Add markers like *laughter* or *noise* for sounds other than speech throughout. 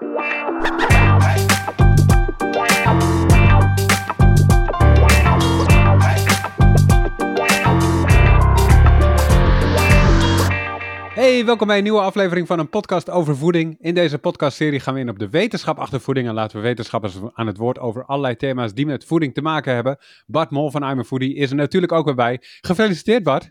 Hey, welkom bij een nieuwe aflevering van een podcast over voeding. In deze podcastserie gaan we in op de wetenschap achter voeding en laten we wetenschappers aan het woord over allerlei thema's die met voeding te maken hebben. Bart Mol van I'm a Foodie is er natuurlijk ook weer bij. Gefeliciteerd Bart.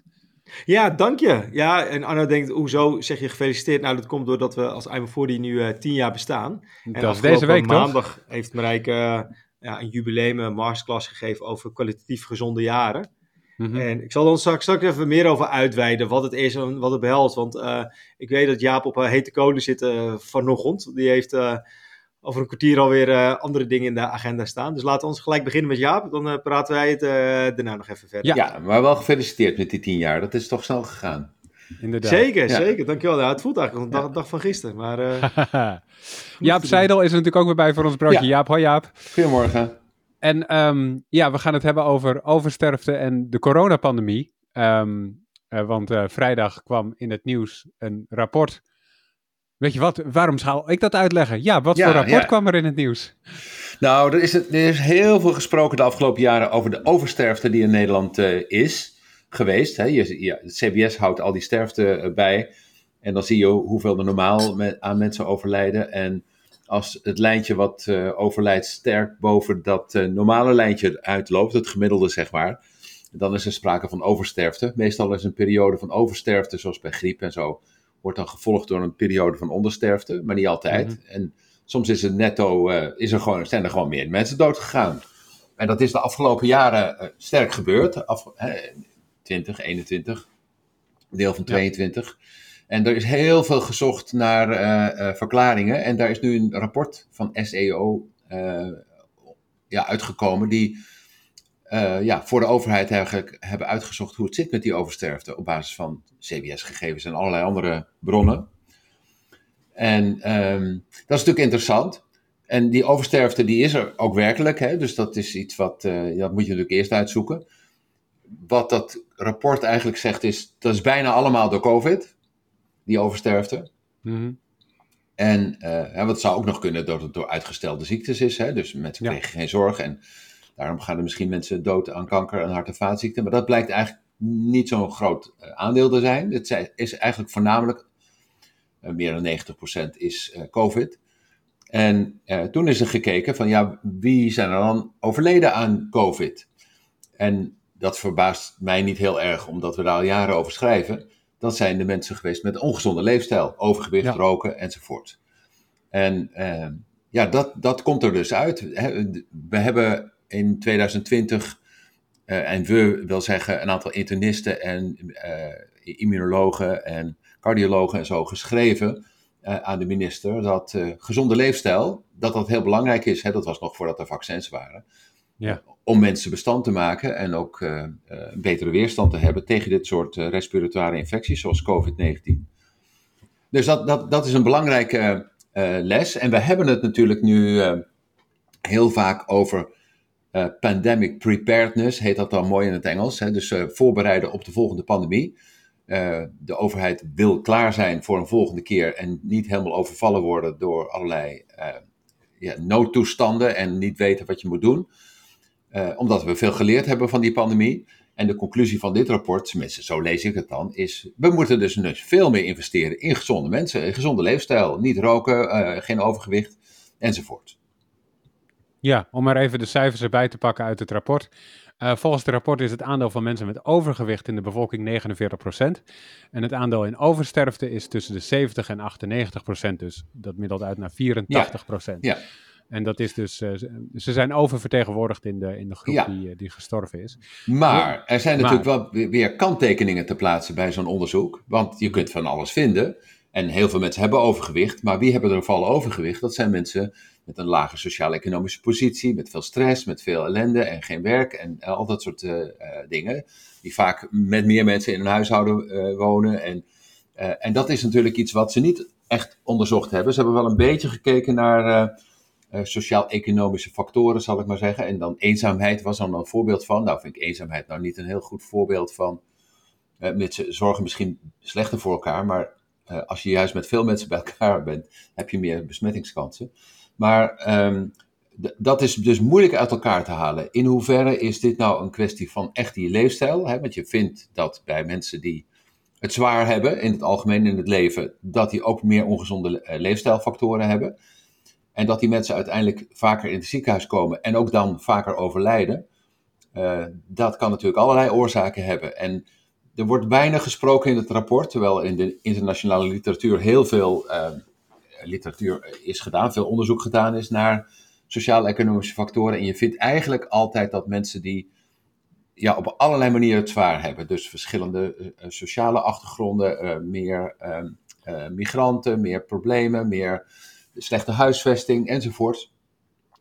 Ja, dank je. Ja, en Arno denkt, hoezo zeg je gefeliciteerd? Nou, dat komt doordat we als I'm Foodie nu uh, tien jaar bestaan. En dat is deze week maandag toch? heeft Marijke uh, ja, een jubileum, een masterclass gegeven over kwalitatief gezonde jaren. Mm -hmm. En ik zal dan straks, straks even meer over uitweiden wat het is en wat het behelst. Want uh, ik weet dat Jaap op hete kolen zit vanochtend. Die heeft over een kwartier alweer andere dingen in de agenda staan. Dus laten we ons gelijk beginnen met Jaap. Dan praten wij het daarna nog even verder. Ja. ja, maar wel gefeliciteerd met die tien jaar. Dat is toch snel gegaan. Inderdaad. Zeker, ja. zeker. Dankjewel. Ja, het voelt eigenlijk als een dag, dag van gisteren. Maar, *laughs* Jaap Seidel is er natuurlijk ook weer bij voor ons broodje. Jaap, hoi Jaap. Goedemorgen. En um, ja, we gaan het hebben over oversterfte en de coronapandemie. Um, uh, want uh, vrijdag kwam in het nieuws een rapport. Weet je wat, waarom zal ik dat uitleggen? Ja, wat ja, voor rapport ja. kwam er in het nieuws? Nou, er is, er is heel veel gesproken de afgelopen jaren over de oversterfte die in Nederland uh, is geweest. Hè. Je, ja, het CBS houdt al die sterfte bij. En dan zie je hoeveel er normaal met, aan mensen overlijden. En als het lijntje wat uh, overlijdt sterk boven dat normale lijntje uitloopt, het gemiddelde zeg maar, dan is er sprake van oversterfte. Meestal is een periode van oversterfte, zoals bij griep en zo, wordt dan gevolgd door een periode van ondersterfte, maar niet altijd. Mm -hmm. En soms is het netto, uh, is er gewoon, zijn er gewoon meer mensen dood gegaan. En dat is de afgelopen jaren sterk gebeurd, af, 20, 21, deel van 22. Ja. En er is heel veel gezocht naar uh, uh, verklaringen. En daar is nu een rapport van SEO ja, uitgekomen. Die ja, voor de overheid eigenlijk hebben uitgezocht hoe het zit met die oversterfte. Op basis van CBS-gegevens en allerlei andere bronnen. En um, dat is natuurlijk interessant. En die oversterfte die is er ook werkelijk. Hè? Dus dat is iets wat, dat moet je natuurlijk eerst uitzoeken. Wat dat rapport eigenlijk zegt is, dat is bijna allemaal door COVID die oversterfte. Mm -hmm. En uh, wat zou ook nog kunnen dat het door uitgestelde ziektes is. Hè? Dus mensen ja. kregen geen zorg en daarom gaan er misschien mensen dood aan kanker en hart- en vaatziekten. Maar dat blijkt eigenlijk niet zo'n groot uh, aandeel te zijn. Het is eigenlijk voornamelijk, uh, meer dan 90% is COVID. En toen is er gekeken van ja, wie zijn er dan overleden aan COVID? En dat verbaast mij niet heel erg, omdat we daar al jaren over schrijven dat zijn de mensen geweest met ongezonde leefstijl, overgewicht, ja. roken enzovoort. En ja, dat, dat komt er dus uit. We hebben in 2020, uh, en we wil zeggen een aantal internisten en uh, immunologen en cardiologen en zo geschreven eh, aan de minister dat gezonde leefstijl, dat dat heel belangrijk is. Hè? Dat was nog voordat er vaccins waren. Ja om mensen bestand te maken en ook uh, een betere weerstand te hebben tegen dit soort uh, respiratoire infecties, zoals COVID-19. Dus dat, dat, dat is een belangrijke les. En we hebben het natuurlijk nu heel vaak over pandemic preparedness, heet dat dan mooi in het Engels. Hè? Dus voorbereiden op de volgende pandemie. de overheid wil klaar zijn voor een volgende keer en niet helemaal overvallen worden door allerlei ja, noodtoestanden en niet weten wat je moet doen. Omdat we veel geleerd hebben van die pandemie. En de conclusie van dit rapport, tenminste zo lees ik het dan, is we moeten dus, veel meer investeren in gezonde mensen, in gezonde leefstijl. Niet roken, geen overgewicht enzovoort. Ja, om maar even de cijfers erbij te pakken uit het rapport. Uh, volgens het rapport is het aandeel van mensen met overgewicht in de bevolking 49%. En het aandeel in oversterfte is tussen de 70 en 98%. Dus dat middelt uit naar 84%. Ja. ja. En dat is dus, uh, ze zijn oververtegenwoordigd in de, in de groep ja. die, die gestorven is. Maar er zijn natuurlijk wel weer kanttekeningen te plaatsen bij zo'n onderzoek. Want je kunt van alles vinden. En heel veel mensen hebben overgewicht. Maar wie hebben er vooral overgewicht? Dat zijn mensen met een lage sociaal-economische positie. Met veel stress, met veel ellende en geen werk. En al dat soort uh, dingen. Die vaak met meer mensen in een huishouden wonen. En, en dat is natuurlijk iets wat ze niet echt onderzocht hebben. Ze hebben wel een beetje gekeken naar sociaal-economische factoren, zal ik maar zeggen. En dan eenzaamheid was dan een voorbeeld van. Nou, vind ik eenzaamheid nou niet een heel goed voorbeeld van. Uh, mensen zorgen misschien slechter voor elkaar, maar als je juist met veel mensen bij elkaar bent, heb je meer besmettingskansen. Maar ehm, dat is dus moeilijk uit elkaar te halen. In hoeverre is dit nou een kwestie van echt die leefstijl? Hè? Want je vindt dat bij mensen die het zwaar hebben in het algemeen in het leven, dat die ook meer ongezonde eh, leefstijlfactoren hebben. En dat die mensen uiteindelijk vaker in het ziekenhuis komen en ook dan vaker overlijden. Uh, dat kan natuurlijk allerlei oorzaken hebben. En er wordt weinig gesproken in het rapport, terwijl in de internationale literatuur heel veel uh, literatuur is gedaan, veel onderzoek gedaan is naar sociaal-economische factoren. En je vindt eigenlijk altijd dat mensen die ja, op allerlei manieren het zwaar hebben. Dus verschillende uh, sociale achtergronden, uh, meer uh, migranten, meer problemen, meer slechte huisvesting enzovoort.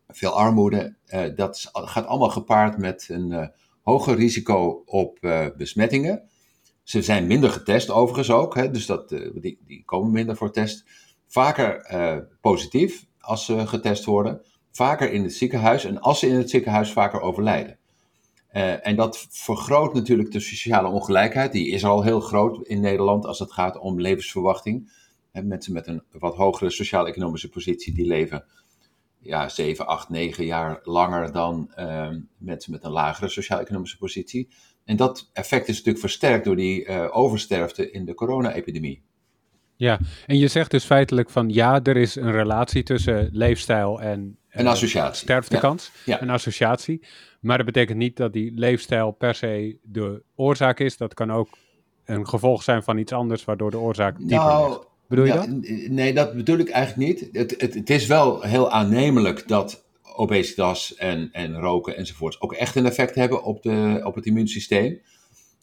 Veel armoede. dat gaat allemaal gepaard met een hoger risico op besmettingen. Ze zijn minder getest overigens ook, hè, dus dat, die, die komen minder voor test. Vaker positief als ze getest worden vaker in het ziekenhuis en als ze in het ziekenhuis vaker overlijden. Uh, en dat vergroot natuurlijk de sociale ongelijkheid. Die is al heel groot in Nederland als het gaat om levensverwachting. En mensen met een wat hogere sociaal-economische positie die leven ja, 7, 8, 9 jaar langer dan uh, mensen met een lagere sociaal-economische positie. En dat effect is natuurlijk versterkt door die uh, oversterfte in de corona-epidemie. Ja, en je zegt dus feitelijk van ja, er is een relatie tussen leefstijl en een associatie. sterftekans, ja. een associatie. Maar dat betekent niet dat die leefstijl per se de oorzaak is. Dat kan ook een gevolg zijn van iets anders, waardoor de oorzaak dieper nou, ligt. Bedoel je dat? Nee, dat bedoel ik eigenlijk niet. Het, het, het is wel heel aannemelijk dat obesitas en, en roken enzovoorts ook echt een effect hebben op, de, op het immuunsysteem.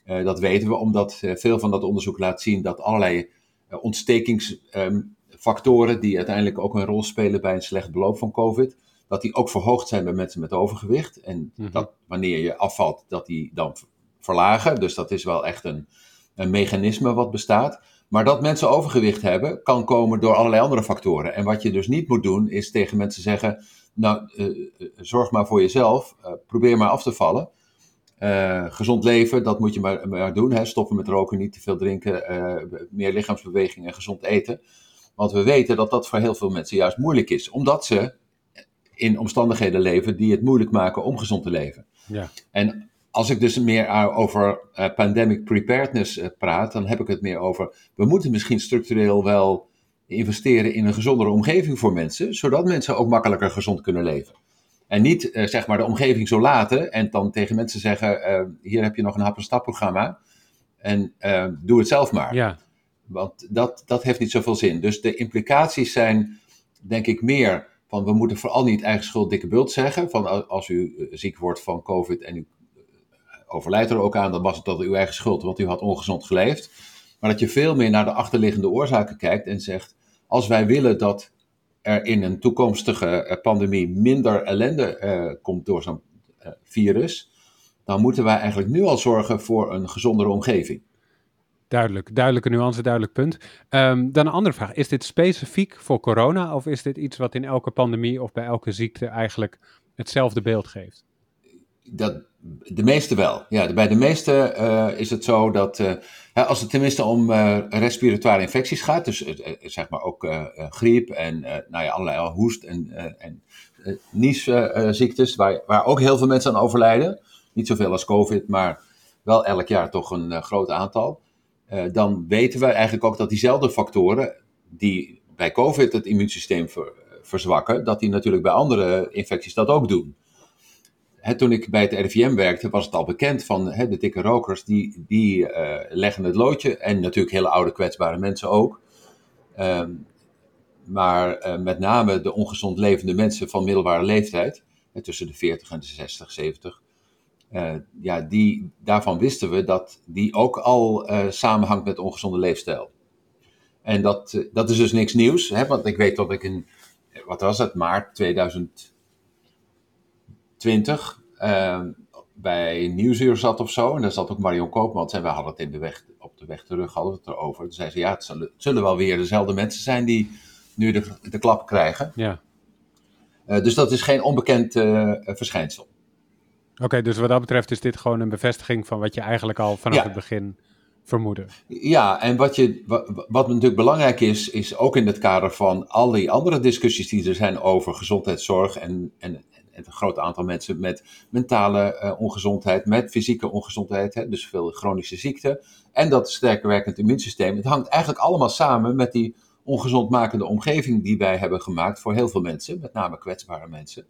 Uh, dat weten we omdat uh, veel van dat onderzoek laat zien dat allerlei ontstekingsfactoren, um, die uiteindelijk ook een rol spelen bij een slecht beloop van COVID, dat die ook verhoogd zijn bij mensen met overgewicht. En mhm. dat wanneer je afvalt, dat die dan verlagen. Dus dat is wel echt een, een mechanisme wat bestaat. Maar dat mensen overgewicht hebben, kan komen door allerlei andere factoren. En wat je dus niet moet doen, is tegen mensen zeggen: Nou, uh, zorg maar voor jezelf, uh, probeer maar af te vallen. Uh, gezond leven, dat moet je maar, maar doen. Hè? Stoppen met roken, niet te veel drinken, meer lichaamsbeweging en gezond eten. Want we weten dat dat voor heel veel mensen juist moeilijk is, omdat ze in omstandigheden leven die het moeilijk maken om gezond te leven. Ja. En als ik dus meer over uh, pandemic preparedness praat, dan heb ik het meer over, we moeten misschien structureel wel investeren in een gezondere omgeving voor mensen, zodat mensen ook makkelijker gezond kunnen leven. En niet uh, zeg maar de omgeving zo laten en dan tegen mensen zeggen, hier heb je nog een hap-en-stap-programma en doe het zelf maar. Ja. Want dat, dat heeft niet zoveel zin. Dus de implicaties zijn, denk ik, meer van we moeten vooral niet eigen schuld dikke bult zeggen. Van als u eh, ziek wordt van COVID en u eh, overlijdt er ook aan, dan was het dat uw eigen schuld, want u had ongezond geleefd. Maar dat je veel meer naar de achterliggende oorzaken kijkt en zegt: als wij willen dat er in een toekomstige eh, pandemie minder ellende uh, komt door zo'n uh, virus, dan moeten wij eigenlijk nu al zorgen voor een gezondere omgeving. Duidelijk, duidelijke nuance, duidelijk punt. Um, dan een andere vraag. Is dit specifiek voor corona of is dit iets wat in elke pandemie of bij elke ziekte eigenlijk hetzelfde beeld geeft? Dat, de meeste wel. Ja, bij de meeste uh, is het zo dat uh, als het tenminste om uh, respiratoire infecties gaat, dus zeg maar ook griep en nou ja, allerlei hoest en, en niesziektes, waar, waar ook heel veel mensen aan overlijden. Niet zoveel als COVID, maar wel elk jaar toch een groot aantal. Eh, dan weten we eigenlijk ook dat diezelfde factoren die bij COVID het immuunsysteem verzwakken, dat die natuurlijk bij andere infecties dat ook doen. Toen ik bij het RIVM werkte, was het al bekend van de dikke rokers, die, die eh, leggen het loodje. En natuurlijk hele oude kwetsbare mensen ook. Ehm, maar eh, met name de ongezond levende mensen van middelbare leeftijd, tussen de 40 en de 60, 70. Eh, ja, die, daarvan wisten we dat die ook al samenhangt met ongezonde leefstijl. En dat, dat is dus niks nieuws, want ik weet dat ik in, wat was het, maart 2000. 20 ehm, bij Nieuwsuur zat of zo. En daar zat ook Marion Koopmans. En wij hadden het in de weg, op de weg terug hadden we het erover. Toen zei ze, ja, het zullen, wel weer dezelfde mensen zijn die nu de, de klap krijgen. Ja. Eh, dus dat is geen onbekend eh, verschijnsel. Oké, dus wat dat betreft is dit gewoon een bevestiging van wat je eigenlijk al vanaf het begin vermoedde. Ja, en wat, je, wat, wat natuurlijk belangrijk is, is ook in het kader van al die andere discussies die er zijn over gezondheidszorg en, en, een groot aantal mensen met mentale uh, ongezondheid, met fysieke ongezondheid, hè, dus veel chronische ziekten, en dat sterker werkend immuunsysteem. Het hangt eigenlijk allemaal samen met die ongezondmakende omgeving die wij hebben gemaakt voor heel veel mensen, met name kwetsbare mensen,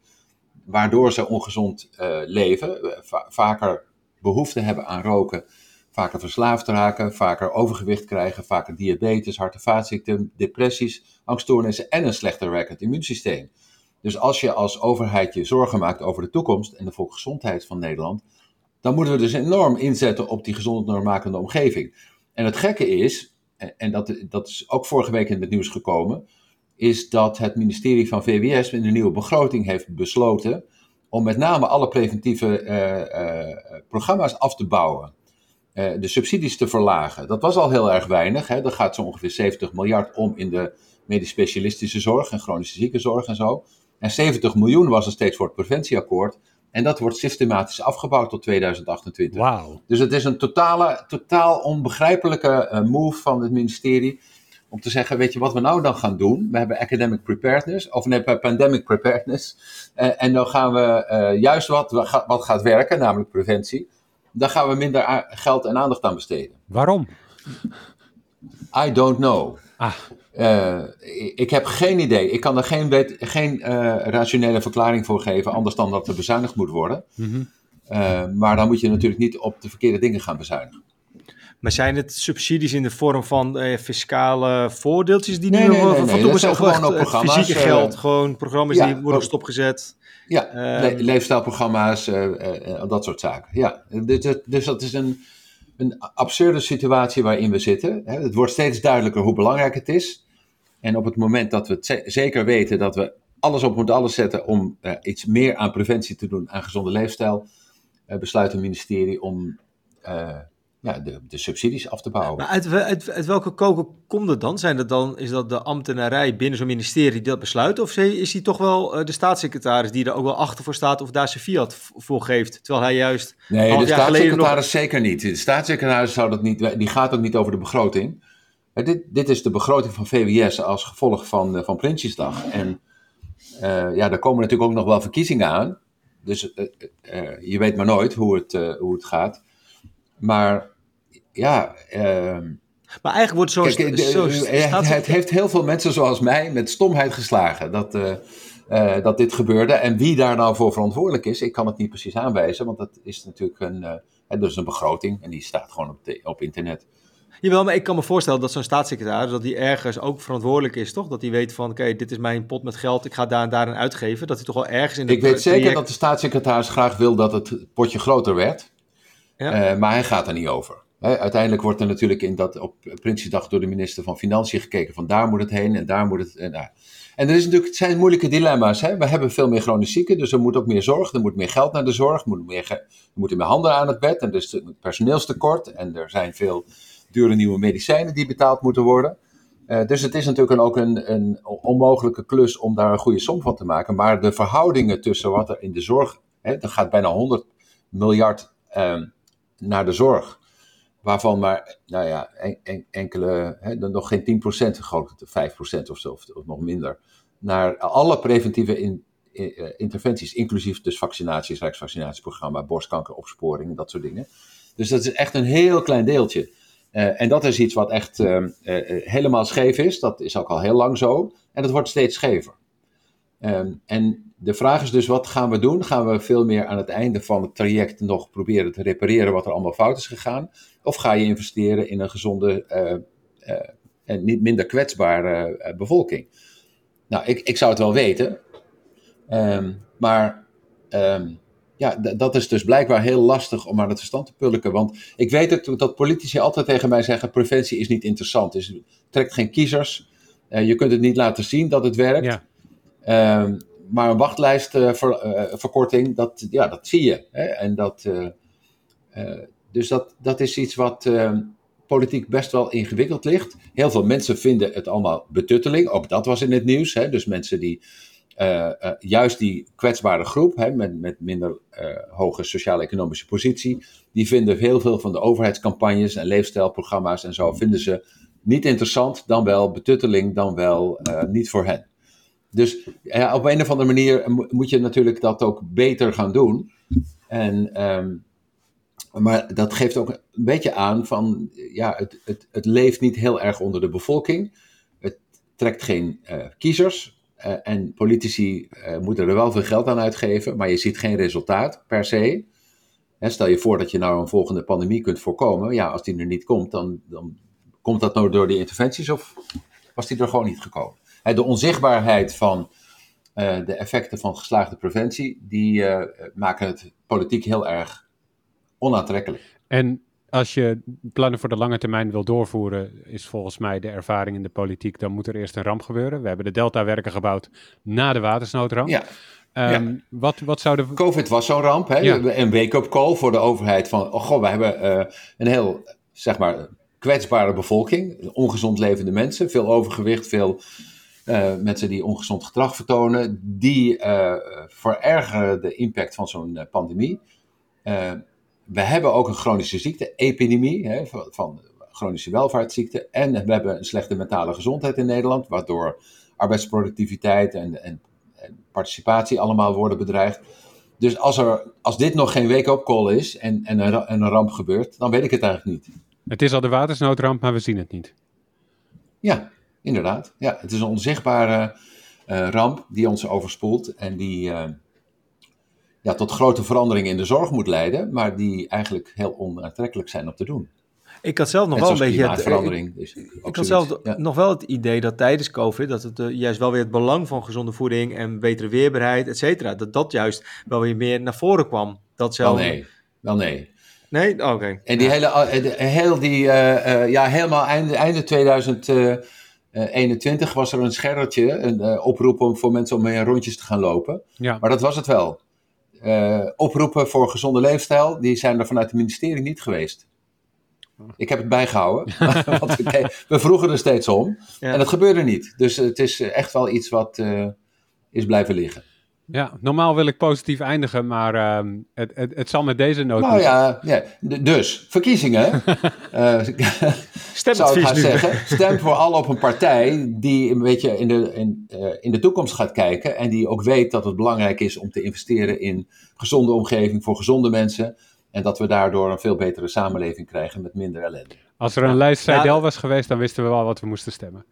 waardoor ze ongezond uh, leven, eh, vaker behoefte hebben aan roken, vaker verslaafd raken, vaker overgewicht krijgen, vaker diabetes, hart- en vaatziekten, depressies, angststoornissen en een slechter werkend immuunsysteem. Dus als je als overheid je zorgen maakt over de toekomst en de volksgezondheid van Nederland, dan moeten we dus enorm inzetten op die gezond normmakende omgeving. En het gekke is, en dat, dat is ook vorige week in het nieuws gekomen, is dat het ministerie van VWS in de nieuwe begroting heeft besloten om met name alle preventieve uh, uh, programma's af te bouwen. De subsidies te verlagen. Dat was al heel erg weinig. Hè. Er gaat zo ongeveer 70 miljard om in de medisch specialistische zorg en chronische ziekenzorg en zo. En 70 miljoen was er steeds voor het preventieakkoord. En dat wordt systematisch afgebouwd tot 2028. Wow. Dus het is een totale, totaal onbegrijpelijke uh, move van het ministerie. Om te zeggen, weet je wat we nou dan gaan doen? We hebben academic preparedness, of nee, pandemic preparedness. Uh, en dan gaan we uh, juist wat, wat gaat werken, namelijk preventie. Daar gaan we minder geld en aandacht aan besteden. Waarom? I don't know. Ah. Uh, ik heb geen idee. Ik kan er geen, geen uh, rationele verklaring voor geven, anders dan dat er bezuinigd moet worden. Mm -hmm. uh, maar dan moet je natuurlijk niet op de verkeerde dingen gaan bezuinigen. Maar zijn het subsidies in de vorm van fiscale voordeeltjes die nu nee, nee, nee, nee, dat zijn gewoon ook programma's. Fysieke geld, gewoon programma's ja, die worden stopgezet. Ja, le leefstijlprogramma's, dat soort zaken. Ja, dus, dus dat is een, een absurde situatie waarin we zitten. Het wordt steeds duidelijker hoe belangrijk het is. En op het moment dat we het zeker weten dat we alles op moeten alles zetten om uh, iets meer aan preventie te doen, aan gezonde leefstijl, uh, besluit het ministerie om uh, ja, de, de, subsidies af te bouwen. Maar uit, uit, uit, welke koken komt het dan? Zijn dat dan? Is dat de ambtenarij binnen zo'n ministerie die dat besluit? Of is hij toch wel de staatssecretaris die er ook wel achter voor staat of daar zijn fiat voor geeft? Terwijl hij juist. Nee, de staatssecretaris nog... zeker niet. De staatssecretaris zou dat niet, die gaat ook niet over de begroting. Dit, dit, is de begroting van VWS als gevolg van, uh, van Prinsjesdag. En uh, ja, daar komen natuurlijk ook nog wel verkiezingen aan. Dus uh, je weet maar nooit hoe het, hoe het gaat. Maar ja. ehm, maar eigenlijk wordt zo. Kijk, zo het, het, heeft heel veel mensen zoals mij met stomheid geslagen dat, dat dit gebeurde. En wie daar nou voor verantwoordelijk is, ik kan het niet precies aanwijzen. Want dat is natuurlijk een, dat is een begroting en die staat gewoon op, de, op internet. Jawel, maar ik kan me voorstellen dat zo'n staatssecretaris, dat hij ergens ook verantwoordelijk is, toch? Dat hij weet van, oké, dit is mijn pot met geld, ik ga daar en daar aan uitgeven. Dat hij toch wel ergens in de Ik weet zeker dat de staatssecretaris graag wil dat het potje groter werd, ja. uh, maar hij gaat er niet over. He, uiteindelijk wordt er natuurlijk in dat op Prinsjesdag door de minister van Financiën gekeken van daar moet het heen en daar moet het... En, daar. en er is natuurlijk, het zijn moeilijke dilemma's. Hè? We hebben veel meer chronisch zieken, dus er moet ook meer zorg, er moet meer geld naar de zorg, er, moet meer, er moeten meer handen aan het bed en er is personeelstekort en er zijn veel dure nieuwe medicijnen die betaald moeten worden. Uh, dus het is natuurlijk ook een, een, onmogelijke klus om daar een goede som van te maken. Maar de verhoudingen tussen wat er in de zorg. Hè, er gaat bijna 100 miljard uh, naar de zorg. Waarvan maar nou ja, en, en, enkele, hè, nog geen 10%, geloof ik, 5% of zo, of, nog minder. Naar alle preventieve uh, interventies, inclusief dus vaccinaties, rijksvaccinatieprogramma, borstkankeropsporing, dat soort dingen. Dus dat is echt een heel klein deeltje. Uh, en dat is iets wat echt uh, uh, helemaal scheef is. Dat is ook al heel lang zo. En dat wordt steeds schever. Um, en de vraag is dus, wat gaan we doen? Gaan we veel meer aan het einde van het traject nog proberen te repareren wat er allemaal fout is gegaan? Of ga je investeren in een gezonde en niet minder kwetsbare bevolking? Nou, ik, ik zou het wel weten. Um, maar... ja, dat is dus blijkbaar heel lastig om aan het verstand te pulken. Want ik weet het, dat politici altijd tegen mij zeggen: preventie is niet interessant. Dus het trekt geen kiezers. Uh, je kunt het niet laten zien dat het werkt. Ja. Uh, maar een wachtlijstverkorting, uh, dat, ja, dat zie je. Hè? En dat, dus dat, dat is iets wat politiek best wel ingewikkeld ligt. Heel veel mensen vinden het allemaal betutteling. Ook dat was in het nieuws. Hè? Dus mensen die juist die kwetsbare groep hè, met, met minder hoge sociaal-economische positie, die vinden heel veel van de overheidscampagnes en leefstijlprogramma's en zo, vinden ze niet interessant, dan wel betutteling, dan wel niet voor hen. Dus ja, op een of andere manier moet je natuurlijk dat ook beter gaan doen. En, ehm, maar dat geeft ook een beetje aan van, ja, het, het, het leeft niet heel erg onder de bevolking. Het trekt geen kiezers. Uh, en politici uh, moeten er wel veel geld aan uitgeven, maar je ziet geen resultaat per se. Stel je voor dat je nou een volgende pandemie kunt voorkomen. Ja, als die er niet komt, dan, dan komt dat nou door die interventies of was die er gewoon niet gekomen? de onzichtbaarheid van uh, de effecten van geslaagde preventie, die maken het politiek heel erg onaantrekkelijk. En als je plannen voor de lange termijn wil doorvoeren, is volgens mij de ervaring in de politiek, dan moet er eerst een ramp gebeuren. We hebben de Delta-werken gebouwd na de watersnoodramp. Ja. Um, ja. wat, wat zou de... COVID was zo'n ramp, hè? Ja. een wake-up call voor de overheid van, oh god, we hebben uh, een heel, zeg maar, kwetsbare bevolking, ongezond levende mensen, veel overgewicht, veel uh, mensen die ongezond gedrag vertonen, die uh, verergeren de impact van zo'n pandemie. We hebben ook een chronische ziekte, epidemie, hè, van, van, chronische welvaartsziekte. En we hebben een slechte mentale gezondheid in Nederland, waardoor arbeidsproductiviteit en, en, en participatie allemaal worden bedreigd. Dus als, er, als dit nog geen wake-up call is en, en, een, en een ramp gebeurt, dan weet ik het eigenlijk niet. Het is al de watersnoodramp, maar we zien het niet. Ja, inderdaad. Ja, het is een onzichtbare uh, ramp die ons overspoelt en die uh, ja, tot grote veranderingen in de zorg moet leiden, maar die eigenlijk heel onaantrekkelijk zijn om te doen. Ik had zelf nog wel een beetje. Het, verandering. Dus ik had zelf ja. nog wel het idee dat tijdens COVID. dat het uh, juist wel weer het belang van gezonde voeding. en betere weerbaarheid, et cetera. dat dat juist wel weer meer naar voren kwam. Dat zelf... Wel nee. Wel nee. Nee? Oké. Okay. En die hele. heel die, uh, ja, helemaal einde, einde 2000. 21 was er een scherretje, een oproep voor mensen om mee rondjes te gaan lopen. Ja. Maar dat was het wel. Uh, oproepen voor gezonde leefstijl, die zijn er vanuit het ministerie niet geweest. Ik heb het bijgehouden, *laughs* *laughs* want we vroegen er steeds om. Ja. En dat gebeurde niet. Dus het is echt wel iets wat uh, is blijven liggen. Ja, normaal wil ik positief eindigen, maar uh, het, het, het, zal met deze noot. Nou ja, ja, dus verkiezingen. *laughs* *laughs* uh, zou ik gaan zeggen. *laughs* Stem vooral op een partij die een beetje in de, in, uh, in de toekomst gaat kijken. En die ook weet dat het belangrijk is om te investeren in gezonde omgeving voor gezonde mensen. En dat we daardoor een veel betere samenleving krijgen met minder ellende. Als er een ja. lijst Seidel was geweest, dan wisten we wel wat we moesten stemmen.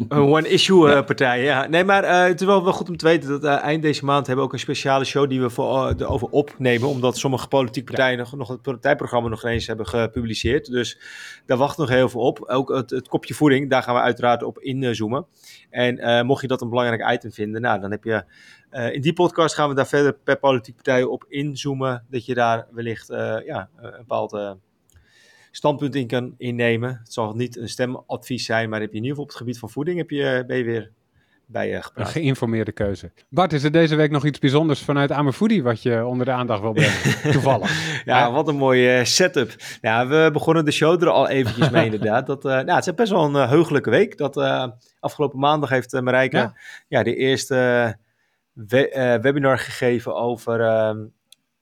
*laughs* Een one-issue ja. partij, ja. Nee, maar uh, het is wel, wel goed om te weten dat uh, eind deze maand hebben we ook een speciale show die we voor, uh, over opnemen. Omdat sommige politieke partijen ja. nog, nog het partijprogramma nog eens hebben gepubliceerd. Dus daar wacht nog heel veel op. Ook het, het kopje voeding, daar gaan we uiteraard op inzoomen. En mocht je dat een belangrijk item vinden, nou, dan heb je... in die podcast gaan we daar verder per politieke partij op inzoomen. Dat je daar wellicht ja, een bepaald standpunt in kan innemen. Het zal niet een stemadvies zijn, maar heb je in ieder geval op het gebied van voeding heb je, ben je weer bij je gepraat. Een geïnformeerde keuze. Bart, is er deze week nog iets bijzonders vanuit Amerfoodie wat je onder de aandacht wil brengen? *laughs* Toevallig. ja, ja, wat een mooie setup. Ja, we begonnen de show er al eventjes mee *laughs* inderdaad. Dat, uh, nou, het is best wel een uh, heugelijke week. Dat uh, afgelopen maandag heeft Marijke ja. ja. de eerste we webinar gegeven over ehm,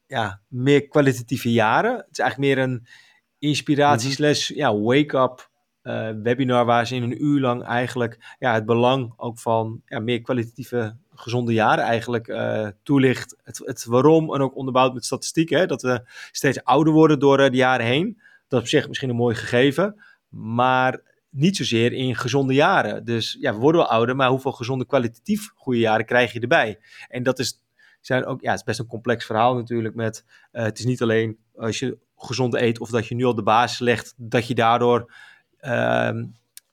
ja, meer kwalitatieve jaren. Het is eigenlijk meer een inspiratiesles, mhm. ja, wake-up uh, webinar waar ze in een uur lang eigenlijk ja, het belang ook van ja, meer kwalitatieve gezonde jaren eigenlijk uh, toelicht. Het, het, waarom en ook onderbouwd met statistieken. Dat we steeds ouder worden door uh, de jaren heen. Dat is op zich misschien een mooi gegeven. Maar niet zozeer in gezonde jaren. Dus ja, we worden wel ouder, maar hoeveel gezonde kwalitatief goede jaren krijg je erbij? En dat is, zijn ook, ja, het is best een complex verhaal natuurlijk. Met, het is niet alleen als je gezond eet of dat je nu al de basis legt dat je daardoor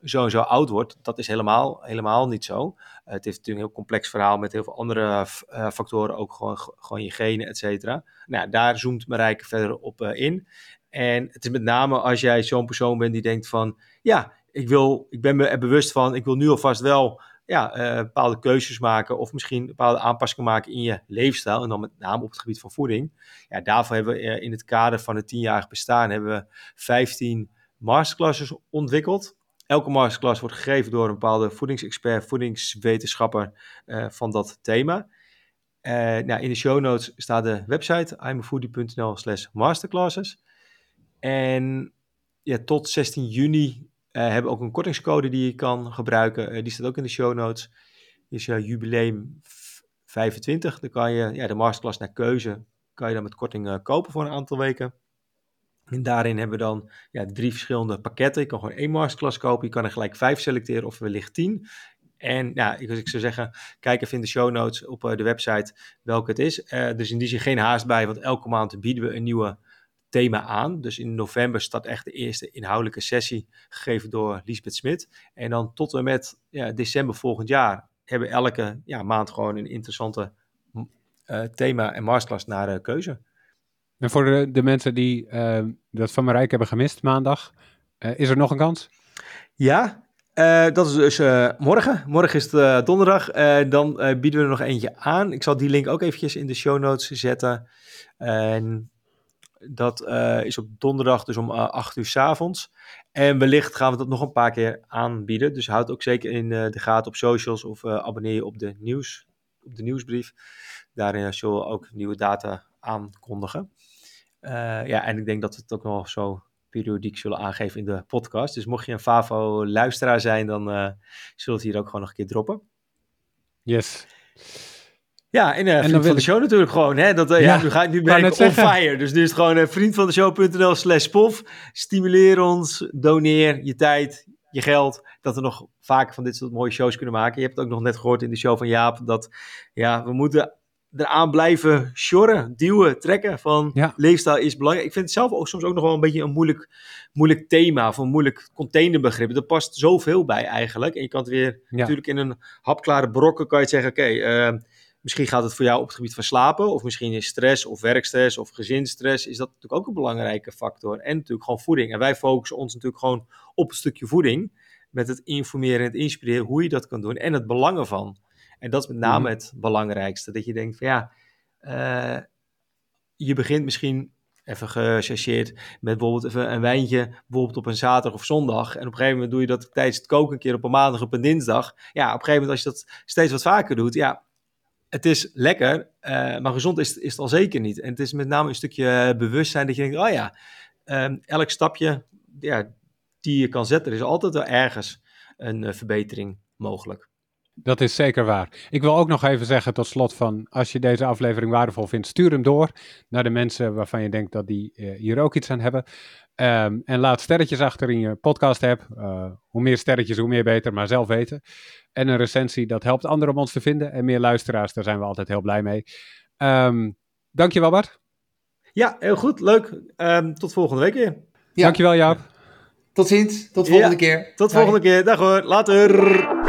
zo en zo oud wordt. Dat is helemaal, helemaal niet zo. Het heeft natuurlijk een heel complex verhaal met heel veel andere uh, factoren, ook gewoon, gewoon je genen, et cetera. Nou, daar zoomt Marijke verder op uh, in. En het is met name als jij zo'n persoon bent die denkt van, ja, ik, wil, ik ben me er bewust van, ik wil nu alvast wel ja, uh, bepaalde keuzes maken of misschien bepaalde aanpassingen maken in je leefstijl. En dan met name op het gebied van voeding. Ja, daarvoor hebben we uh, in het kader van het tienjarig bestaan hebben we 15 masterclasses ontwikkeld. elke masterclass wordt gegeven door een bepaalde voedingsexpert, voedingswetenschapper van dat thema. nou, in de show notes staat de website imafoodie.nl slash masterclasses. En ja, tot 16 juni hebben we ook een kortingscode die je kan gebruiken. die staat ook in de show notes. Is jubileum 25. Dan kan je ja, de masterclass naar keuze kan je dan met korting kopen voor een aantal weken. En daarin hebben we dan ja, drie verschillende pakketten. Je kan gewoon één masterclass kopen. Je kan er gelijk vijf selecteren of wellicht tien. En ja, ik, zou zeggen, kijk even in de show notes op de website welke het is. Uh, dus in die zin geen haast bij, want elke maand bieden we een nieuwe thema aan. Dus in november start echt de eerste inhoudelijke sessie, gegeven door Lisbeth Smit. En dan tot en met ja, december volgend jaar hebben we elke ja, maand gewoon een interessante uh, thema en masterclass naar keuze. En voor de, de mensen die uh, dat van Marijke hebben gemist maandag, uh, is er nog een kans? Ja, uh, dat is dus morgen. Morgen is het donderdag. dan bieden we er nog eentje aan. Ik zal die link ook eventjes in de show notes zetten. En dat is op donderdag, dus om 8 uur s avonds. En wellicht gaan we dat nog een paar keer aanbieden. Dus houd ook zeker in de gaten op socials of abonneer je op de, nieuws, op de nieuwsbrief. Daarin zullen we ook nieuwe data aankondigen. Uh, ja, en ik denk dat we het ook nog zo periodiek zullen aangeven in de podcast. Dus mocht je een Favo-luisteraar zijn, dan uh, zullen we het hier ook gewoon nog een keer droppen. Yes. Ja, en, uh, en van de show natuurlijk gewoon. Hè? Dat, ja, ja, nu, ga, nu ben ik on zeggen. fire. Dus nu is het gewoon uh, vriendvandeshow.nl slash pof. Stimuleer ons, doneer je tijd, je geld. Dat we nog vaker van dit soort mooie shows kunnen maken. Je hebt het ook nog net gehoord in de show van Jaap. Dat ja, we moeten eraan blijven sjorren, duwen, trekken van ja. leefstijl is belangrijk. Ik vind het zelf ook soms ook nog wel een beetje een moeilijk, moeilijk thema of een moeilijk containerbegrip. Er past zoveel bij eigenlijk. En je kan het weer natuurlijk in een hapklare brokken kan je zeggen, oké, okay, uh, misschien gaat het voor jou op het gebied van slapen of misschien is stress of werkstress of gezinsstress, is dat natuurlijk ook een belangrijke factor. En natuurlijk gewoon voeding. En wij focussen ons natuurlijk gewoon op een stukje voeding met het informeren en het inspireren hoe je dat kan doen en het belangen van. En dat is met name mhm. het belangrijkste. Dat je denkt van ja, uh, je begint misschien even gechargeerd met bijvoorbeeld even een wijntje, bijvoorbeeld op een zaterdag of zondag. En op een gegeven moment doe je dat tijdens het koken een keer op een maandag op een dinsdag. Ja, op een gegeven moment als je dat steeds wat vaker doet, ja, het is lekker, uh, maar gezond is, is het al zeker niet. En het is met name een stukje bewustzijn dat je denkt, oh ja, um, elk stapje ja, die je kan zetten, er is altijd wel ergens een uh, verbetering mogelijk. Dat is zeker waar. Ik wil ook nog even zeggen tot slot van, als je deze aflevering waardevol vindt, stuur hem door naar de mensen waarvan je denkt dat die uh, hier ook iets aan hebben. Um, en laat sterretjes achter in je podcast app. Uh, hoe meer sterretjes, hoe meer beter, maar zelf weten. En een recensie, dat helpt anderen om ons te vinden. En meer luisteraars, daar zijn we altijd heel blij mee. Um, dankjewel Bart. Ja, heel goed, leuk. Um, tot volgende week weer. Ja. Dankjewel Jaap. Tot ziens, tot volgende ja, keer. Tot volgende keer, dag hoor, later.